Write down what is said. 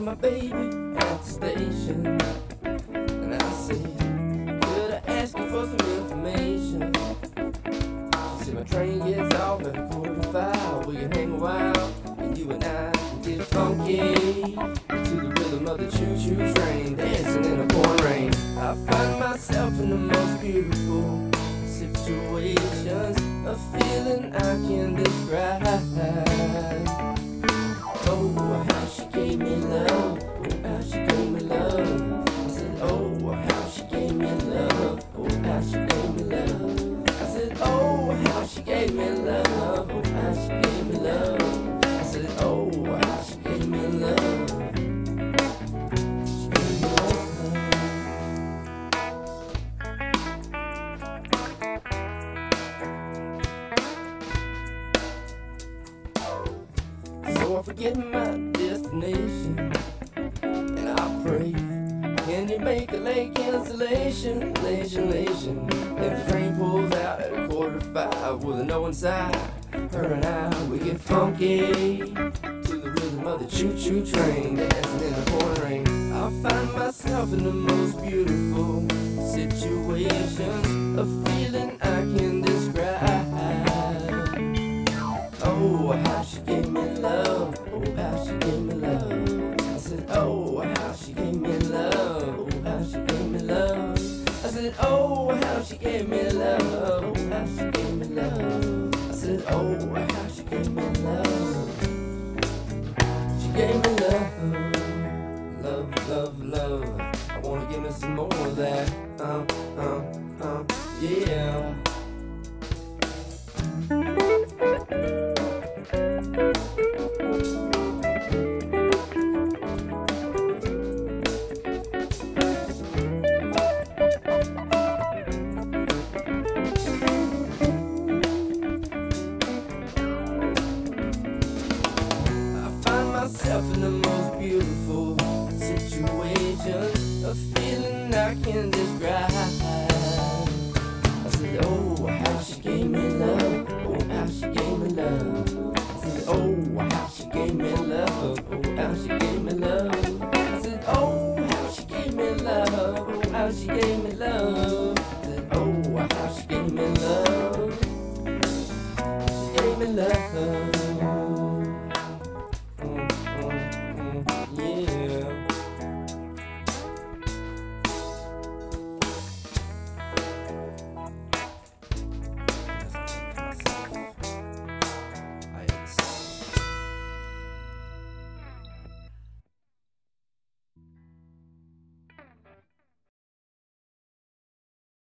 my baby at the station. And I said, Could I ask you for some information? She said, My train gets off at a quarter to five. Will you hang a while? And you and I get funky to the rhythm of the choo choo train, dancing in the pouring rain. I find myself in the most beautiful situations, a feeling I can describe. So I forget my destination and I pray. Can you make a late cancellation? Lation, lation. If the train pulls out at a quarter to five with no inside, her and I, we get funky to the rhythm of the choo choo train, dancing in the pouring. I find myself in the most beautiful situations, a feeling I can how she gave me love. Oh, how she gave me love. I said, Oh, how she gave me love. Oh, how she gave me love. I said, Oh, how she gave me love. She gave me love. Love, love, love. I wanna give me some more of that. Uh, uh, uh, yeah. In the most beautiful situation, a feeling I can't describe. I said, Oh, how she gave me love. Oh, how she gave me love. I said, Oh, how she gave me love. Oh, how she gave me love. I said, Oh, how she gave me love. Oh, how she gave me love. I said, Oh, how she gave me love. She gave me love.